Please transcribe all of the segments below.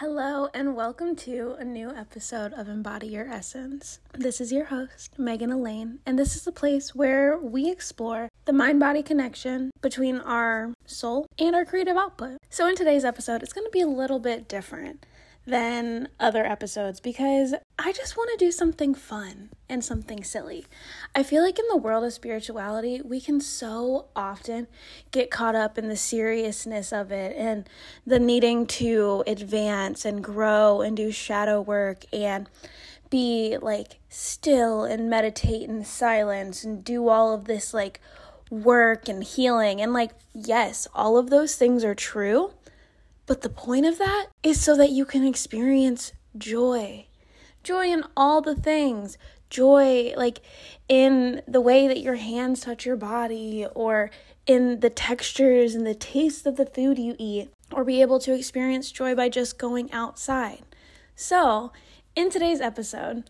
Hello, and welcome to a new episode of Embody Your Essence. This is your host, Megan Elaine, and this is a place where we explore the mind body connection between our soul and our creative output. So, in today's episode, it's going to be a little bit different than other episodes because I just want to do something fun and something silly. I feel like in the world of spirituality, we can so often get caught up in the seriousness of it and the needing to advance and grow and do shadow work and be like still and meditate in silence and do all of this like work and healing. And like, yes, all of those things are true. But the point of that is so that you can experience joy. Joy in all the things. Joy, like in the way that your hands touch your body, or in the textures and the taste of the food you eat, or be able to experience joy by just going outside. So, in today's episode,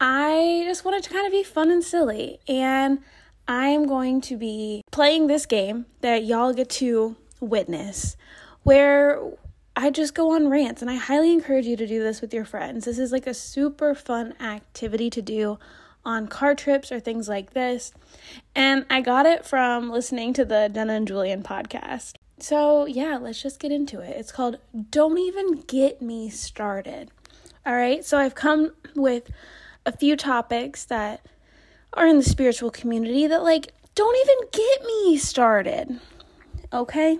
I just wanted to kind of be fun and silly, and I'm going to be playing this game that y'all get to witness where I just go on rants, and I highly encourage you to do this with your friends. This is like a super fun activity to do on car trips or things like this. And I got it from listening to the Dana and Julian podcast. So, yeah, let's just get into it. It's called Don't Even Get Me Started. All right, so I've come with a few topics that are in the spiritual community that, like, don't even get me started. Okay?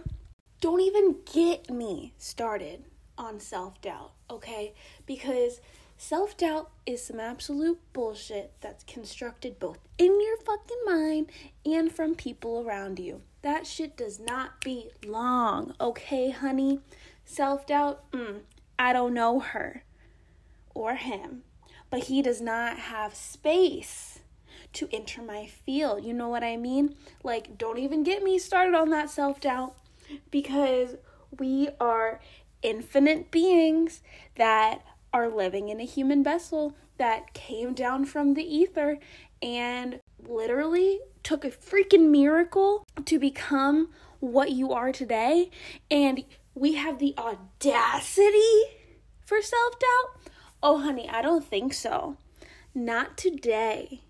Don't even get me started on self doubt, okay? Because self doubt is some absolute bullshit that's constructed both in your fucking mind and from people around you. That shit does not be long, okay, honey? Self doubt, mm, I don't know her or him, but he does not have space to enter my field. You know what I mean? Like, don't even get me started on that self doubt because we are infinite beings that are living in a human vessel that came down from the ether and literally took a freaking miracle to become what you are today. And we have the audacity for self doubt. Oh, honey, I don't think so. Not today.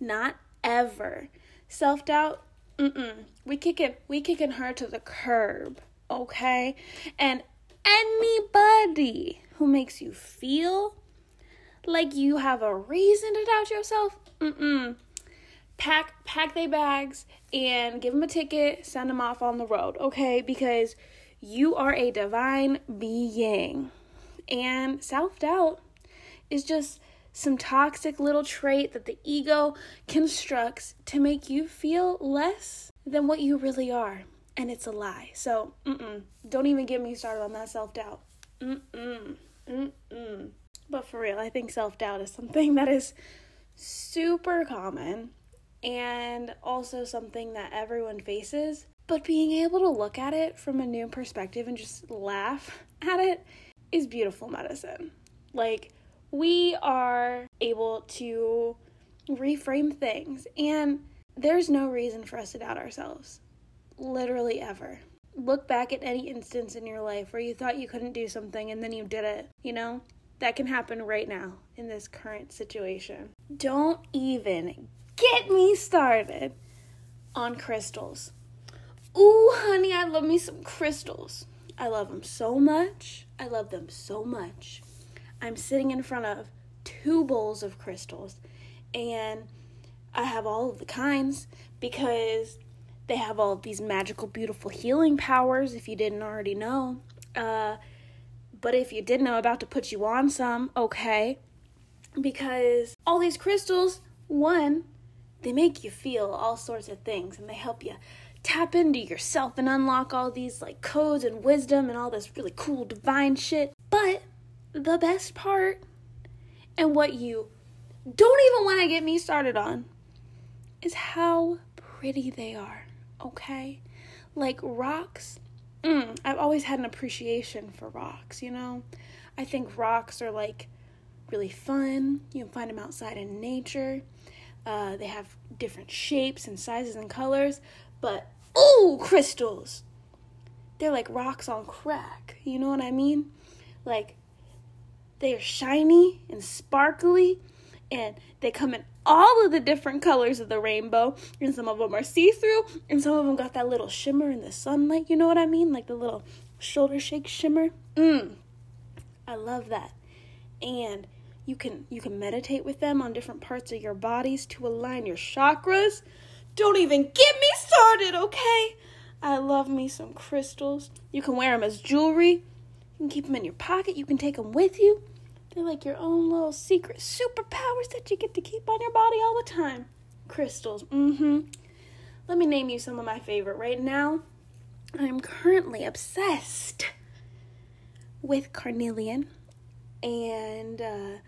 Not ever. Self doubt Mm-mm. We kicking we kicking her to the curb, okay? And anybody who makes you feel like you have a reason to doubt yourself, mm-mm. Pack pack their bags and give them a ticket, send them off on the road, okay? Because you are a divine being. And self-doubt is just some toxic little trait that the ego constructs to make you feel less than what you really are. And it's a lie. So. Don't even get me started on that self doubt. Mm-mm. Mm-mm. But for real, I think self doubt is something that is super common and also something that everyone faces. But being able to look at it from a new perspective and just laugh at it is beautiful medicine. Like, we are able to reframe things. And there's no reason for us to doubt ourselves. Literally ever. Look back at any instance in your life where you thought you couldn't do something and then you did it, you know? That can happen right now in this current situation. Don't even get me started on crystals. Ooh, honey, I love me some crystals. I love them so much. I love them so much. I'm sitting in front of two bowls of crystals and I have all of the kinds because they have all of these magical, beautiful healing powers if you didn't already know. Uh, but if you didn't know, about to put you on some, okay. Because all these crystals, one, they make you feel all sorts of things and they help you tap into yourself and unlock all these like codes and wisdom and all this really cool divine shit. But the best part and what you don't even want to get me started on is how pretty they are, okay? Like rocks, mm, I've always had an appreciation for rocks, you know? I think rocks are like really fun. You can find them outside in nature. Uh, they have different shapes and sizes and colors, but ooh, crystals! They're like rocks on crack, you know what I mean? Like They are shiny and sparkly, and they come in all of the different colors of the rainbow. And some of them are see through, and some of them got that little shimmer in the sunlight. You know what I mean? Like the little shoulder shake shimmer. Mmm. I love that. And you can you can meditate with them on different parts of your bodies to align your chakras. Don't even get me started, okay? I love me some crystals. You can wear them as jewelry. Can keep them in your pocket. You can take them with you. They're like your own little secret superpowers that you get to keep on your body all the time. Crystals. Mm-hmm. Let me name you some of my favorite. Right now, I'm currently obsessed with carnelian and uh,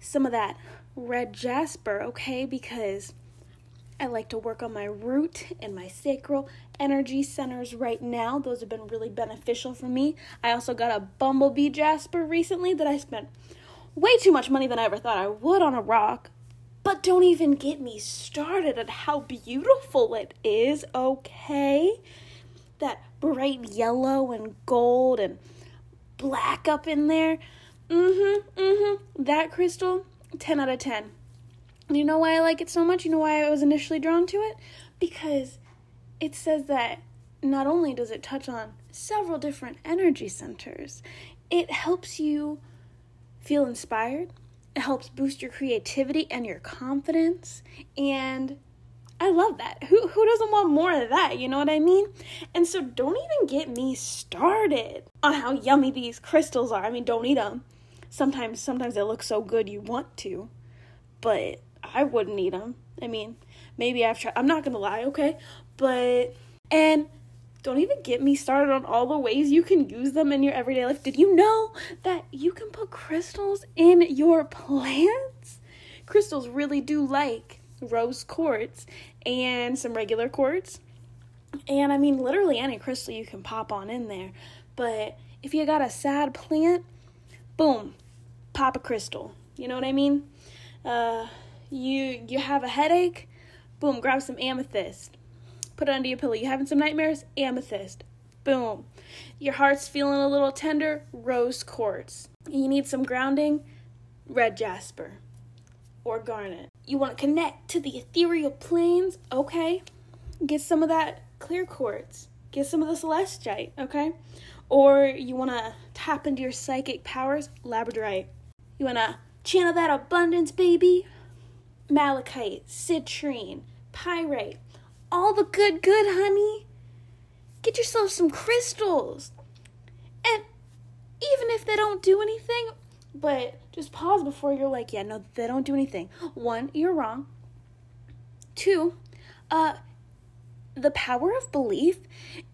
some of that red jasper, okay? Because I like to work on my root and my sacral energy centers right now. Those have been really beneficial for me. I also got a bumblebee jasper recently that I spent way too much money than I ever thought I would on a rock. But don't even get me started at how beautiful it is, okay? That bright yellow and gold and black up in there. Mm hmm, mm hmm. That crystal, 10 out of 10. And you know why I like it so much? You know why I was initially drawn to it? Because it says that not only does it touch on several different energy centers, it helps you feel inspired. It helps boost your creativity and your confidence. And I love that. Who who doesn't want more of that? You know what I mean? And so don't even get me started on how yummy these crystals are. I mean, don't eat them. Sometimes sometimes they look so good you want to, but I wouldn't eat them. I mean, maybe I've tried. I'm not gonna lie, okay? But and don't even get me started on all the ways you can use them in your everyday life. Did you know that you can put crystals in your plants? Crystals really do like rose quartz and some regular quartz. And I mean, literally any crystal you can pop on in there. But if you got a sad plant, boom, pop a crystal. You know what I mean? Uh, you you have a headache, boom, grab some amethyst. Put it under your pillow. You having some nightmares? Amethyst. Boom. Your heart's feeling a little tender? Rose quartz. You need some grounding? Red jasper or garnet. You want to connect to the ethereal planes? Okay. Get some of that clear quartz. Get some of the celestite, okay? Or you want to tap into your psychic powers? Labradorite. You want to channel that abundance, baby? Malachite, citrine, pyrite, all the good, good, honey. Get yourself some crystals. And even if they don't do anything, but just pause before you're like, yeah, no, they don't do anything. One, you're wrong. Two, uh, the power of belief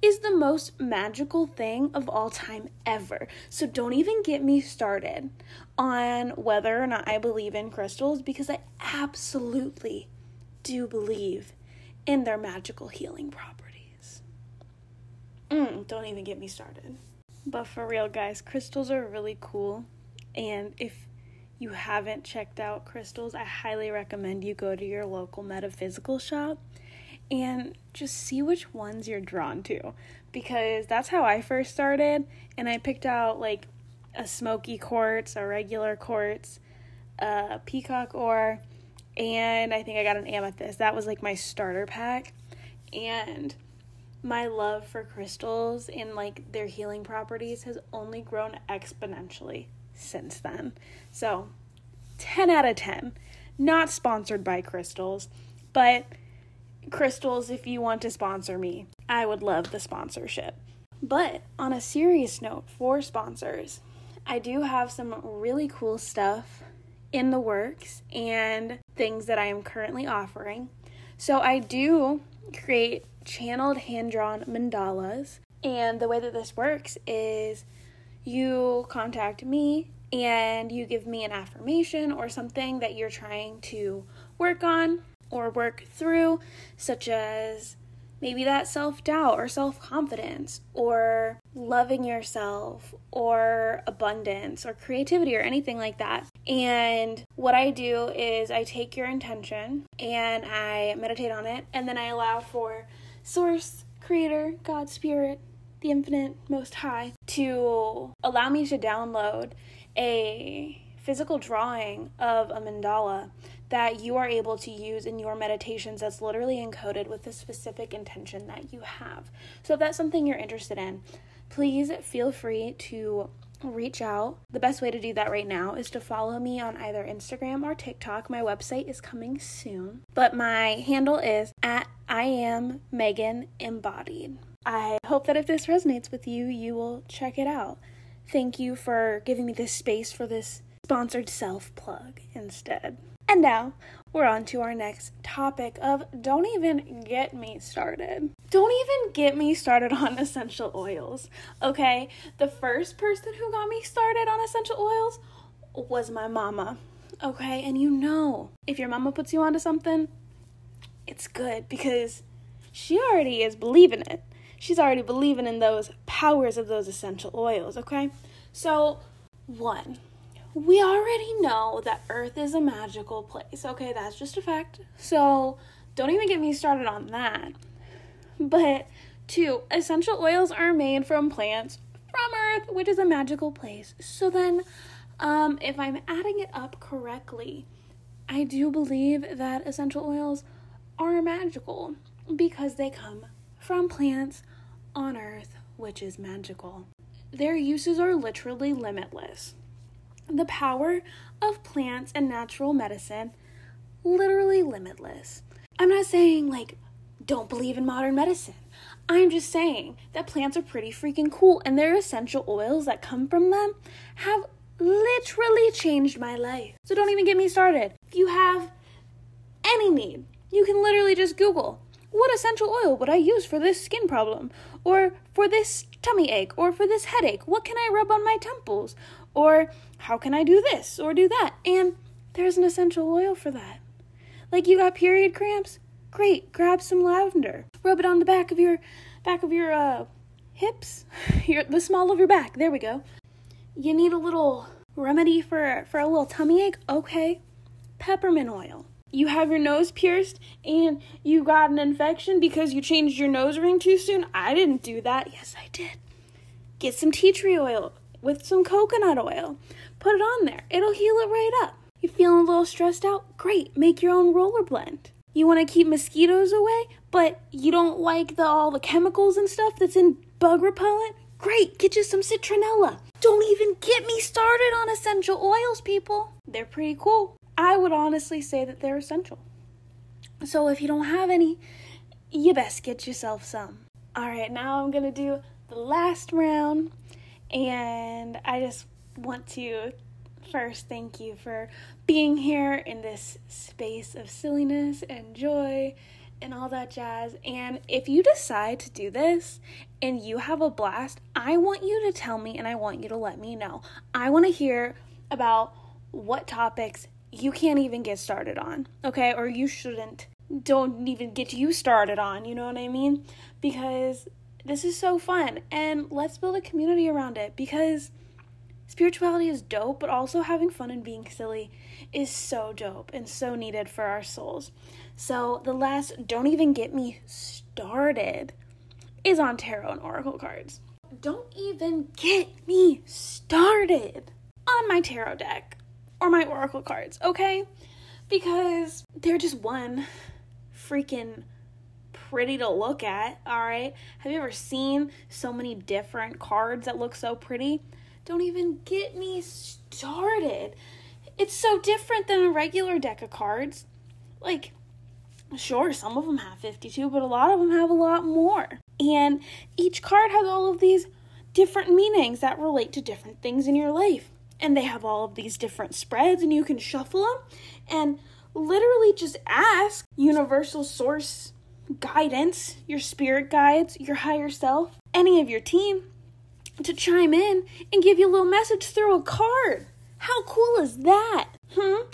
is the most magical thing of all time ever. So don't even get me started on whether or not I believe in crystals because I absolutely do believe in their magical healing properties. Mm, don't even get me started. But for real, guys, crystals are really cool. And if you haven't checked out crystals, I highly recommend you go to your local metaphysical shop and just see which ones you're drawn to because that's how I first started and I picked out like a smoky quartz, a regular quartz, a peacock ore, and I think I got an amethyst. That was like my starter pack. And my love for crystals and like their healing properties has only grown exponentially since then. So, 10 out of 10. Not sponsored by crystals, but crystals if you want to sponsor me. I would love the sponsorship. But on a serious note for sponsors, I do have some really cool stuff in the works and things that I am currently offering. So I do create channeled hand drawn mandalas. And the way that this works is you contact me and you give me an affirmation or something that you're trying to work on or work through, such as maybe that self doubt or self confidence or loving yourself or abundance or creativity or anything like that. And what I do is I take your intention and I meditate on it and then I allow for source, creator, God, spirit, the infinite most high, to allow me to download a physical drawing of a mandala that you are able to use in your meditations that's literally encoded with the specific intention that you have. So if that's something you're interested in, please feel free to reach out. The best way to do that right now is to follow me on either Instagram or TikTok. My website is coming soon, but my handle is at I am Megan Embodied. I hope that if this resonates with you, you will check it out. Thank you for giving me this space for this sponsored self plug instead. And now we're on to our next topic of don't even get me started. Don't even get me started on essential oils. Okay, the first person who got me started on essential oils was my mama. Okay, and you know, if your mama puts you onto something, it's good because she already is believing it. She's already believing in those powers of those essential oils, okay? So, one, we already know that Earth is a magical place. Okay, that's just a fact. So don't even get me started on that. But two, essential oils are made from plants from Earth, which is a magical place. So then, um, if I'm adding it up correctly, I do believe that essential oils are magical because they come from plants on Earth, which is magical. Their uses are literally limitless the power of plants and natural medicine literally limitless. I'm not saying like don't believe in modern medicine. I'm just saying that plants are pretty freaking cool and their essential oils that come from them have literally changed my life. So don't even get me started. If you have any need, you can literally just Google what essential oil would I use for this skin problem? Or for this tummy ache? Or for this headache? What can I rub on my temples? Or how can I do this or do that? And there's an essential oil for that. Like you got period cramps? Great, grab some lavender. Rub it on the back of your back of your uh hips, your the small of your back. There we go. You need a little remedy for for a little tummy ache? Okay. Peppermint oil. You have your nose pierced and you got an infection because you changed your nose ring too soon? I didn't do that. Yes, I did. Get some tea tree oil with some coconut oil. Put it on there. It'll heal it right up. You feeling a little stressed out? Great. Make your own roller blend. You want to keep mosquitoes away, but you don't like the all the chemicals and stuff that's in bug repellent? Great. Get you some citronella. Don't even get me started on essential oils, people. They're pretty cool. I would honestly say that they're essential. So if you don't have any, you best get yourself some. All right, now I'm to do the last round and I just want to first thank you for being here in this space of silliness and joy and all that jazz. And if you decide to do this and you have a blast, I want you to tell me and I want you to let me know. I want to hear about what topics you can't even get started on, okay? Or you shouldn't, don't even get you started on, you know what I mean? Because this is so fun and let's build a community around it because spirituality is dope, but also having fun and being silly is so dope and so needed for our souls. So, the last don't even get me started is on tarot and oracle cards. Don't even get me started on my tarot deck or my oracle cards, okay? Because they're just one freaking pretty to look at, all right? Have you ever seen so many different cards that look so pretty? Don't even get me started. It's so different than a regular deck of cards. Like, sure, some of them have 52, but a lot of them have a lot more. And each card has all of these different meanings that relate to different things in your life. And they have all of these different spreads, and you can shuffle them and literally just ask Universal Source guidance, your spirit guides, your higher self, any of your team to chime in and give you a little message through a card. How cool is that? Hmm?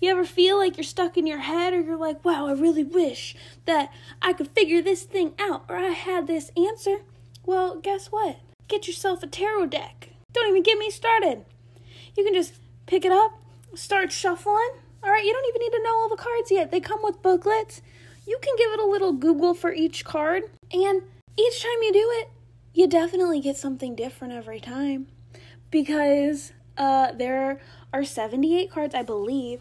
You ever feel like you're stuck in your head or you're like, wow, I really wish that I could figure this thing out or I had this answer? Well, guess what? Get yourself a tarot deck. Don't even get me started. You can just pick it up, start shuffling. All right, you don't even need to know all the cards yet. They come with booklets you can give it a little Google for each card, and each time you do it, you definitely get something different every time because uh, there are 78 cards, I believe,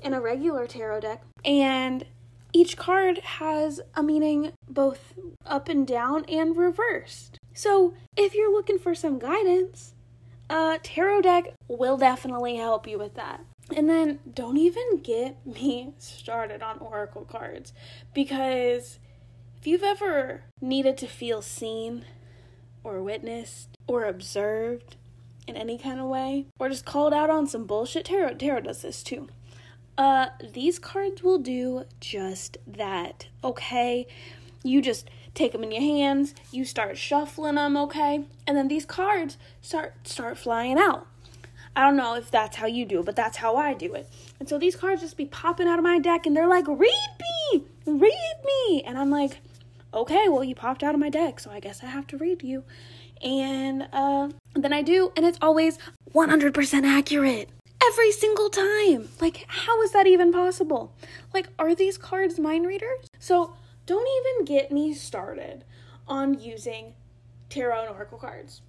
in a regular tarot deck, and each card has a meaning both up and down and reversed. So, if you're looking for some guidance, a tarot deck will definitely help you with that. And then don't even get me started on oracle cards because if you've ever needed to feel seen or witnessed or observed in any kind of way or just called out on some bullshit, tarot tarot does this too. Uh these cards will do just that. Okay? You just take them in your hands, you start shuffling them, okay? And then these cards start start flying out. I don't know if that's how you do it, but that's how I do it. And so these cards just be popping out of my deck and they're like, "Read me! Read me!" And I'm like, "Okay, well, you popped out of my deck, so I guess I have to read you." And uh then I do, and it's always 100% accurate every single time. Like, how is that even possible? Like, are these cards mind readers? So, don't even get me started on using tarot and oracle cards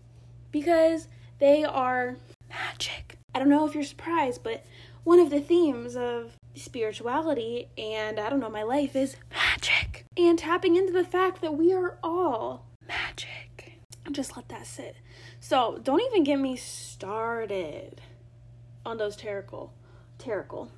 because they are magic. I don't know if you're surprised, but one of the themes of spirituality and I don't know, my life is magic. And tapping into the fact that we are all magic. Just let that sit. So don't even get me started on those tarot, tarot.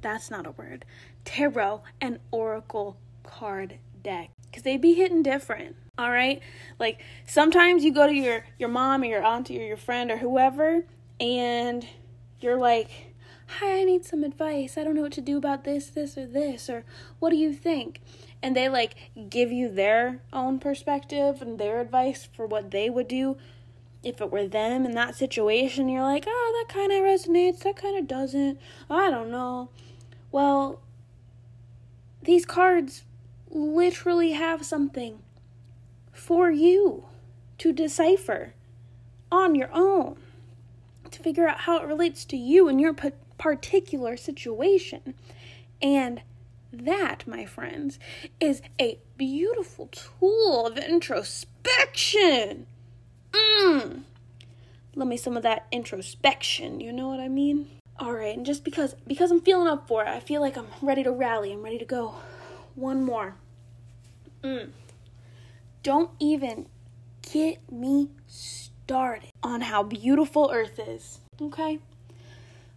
That's not a word. Tarot and oracle card deck because they be hitting different. All right, like sometimes you go to your your mom or your auntie or your friend or whoever, and you're like, "Hi, I need some advice. I don't know what to do about this, this, or this, or what do you think?" And they like give you their own perspective and their advice for what they would do if it were them in that situation. You're like, "Oh, that kind of resonates. That kind of doesn't. I don't know." Well, these cards literally have something for you to decipher on your own to figure out how it relates to you and your particular situation. And that, my friends, is a beautiful tool of introspection. Mm. Let me some of that introspection, you know what I mean? All right, and just because because I'm feeling up for it, I feel like I'm ready to rally. I'm ready to go one more. Mm. Don't even get me started on how beautiful Earth is, okay?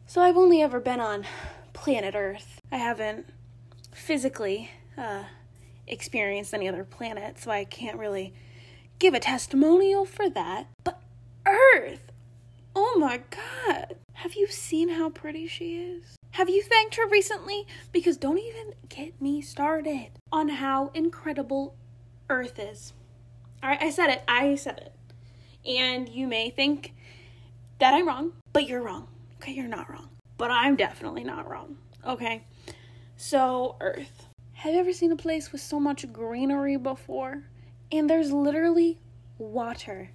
So I've only ever been on planet Earth. I haven't physically uh, experienced any other planet, so I can't really give a testimonial for that. But Earth! Oh my god! Have you seen how pretty she is? Have you thanked her recently? Because don't even get me started on how incredible Earth is. All right, I said it. I said it. And you may think that I'm wrong, but you're wrong. Okay, you're not wrong. But I'm definitely not wrong. Okay? So, Earth. Have you ever seen a place with so much greenery before? And there's literally water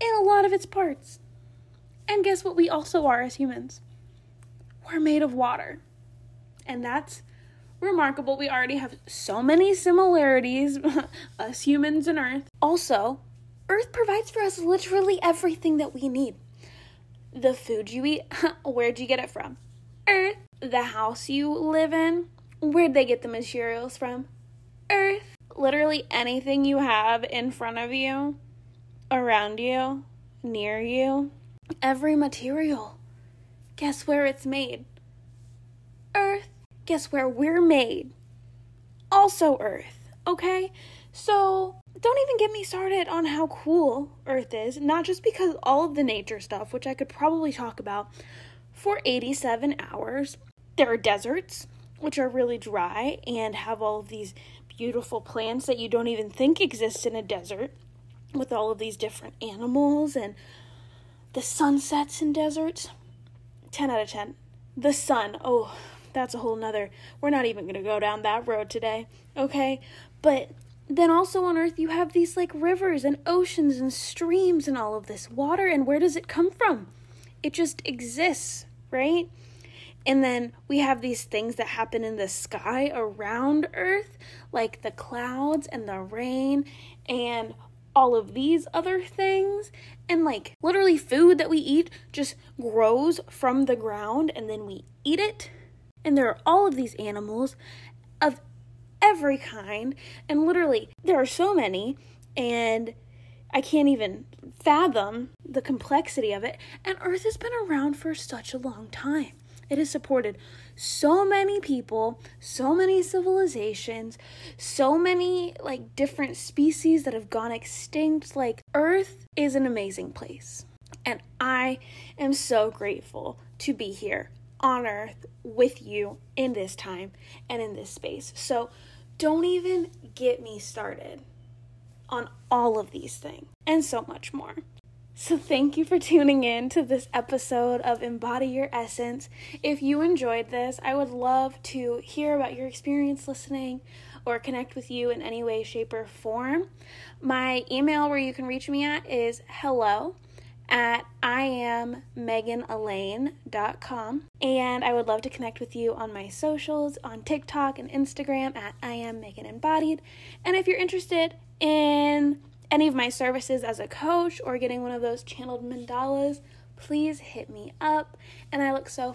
in a lot of its parts. And guess what we also are as humans? We're made of water. And that's remarkable. We already have so many similarities, us humans and Earth. Also, Earth provides for us literally everything that we need. The food you eat, where'd you get it from? Earth. The house you live in, where'd they get the materials from? Earth. Literally anything you have in front of you, around you, near you, every material Guess where it's made? Earth. Guess where we're made? Also Earth. Okay? So, don't even get me started on how cool Earth is, not just because all of the nature stuff, which I could probably talk about for 87 hours. There are deserts, which are really dry and have all of these beautiful plants that you don't even think exist in a desert, with all of these different animals and the sunsets in deserts. 10 out of 10. The sun. Oh, that's a whole nother. We're not even going to go down that road today. Okay? But then also on earth you have these like rivers and oceans and streams and all of this water and where does it come from? It just exists, right? And then we have these things that happen in the sky around earth like the clouds and the rain and all of these other things and like literally food that we eat just grows from the ground and then we eat it. And there are all of these animals of every kind and literally there are so many and I can't even fathom the complexity of it. And earth has been around for such a long time it has supported so many people, so many civilizations, so many like different species that have gone extinct. Like, Earth is an amazing place. And I am so grateful to be here on Earth with you in this time and in this space. So, don't even get me started on all of these things and so much more. So, thank you for tuning in to this episode of Embody Your Essence. If you enjoyed this, I would love to hear about your experience listening or connect with you in any way, shape, or form. My email where you can reach me at is hello at iammeganelaine.com. And I would love to connect with you on my socials on TikTok and Instagram at I am Megan Embodied. And if you're interested in any of my services as a coach or getting one of those channeled mandalas, please hit me up. And I look so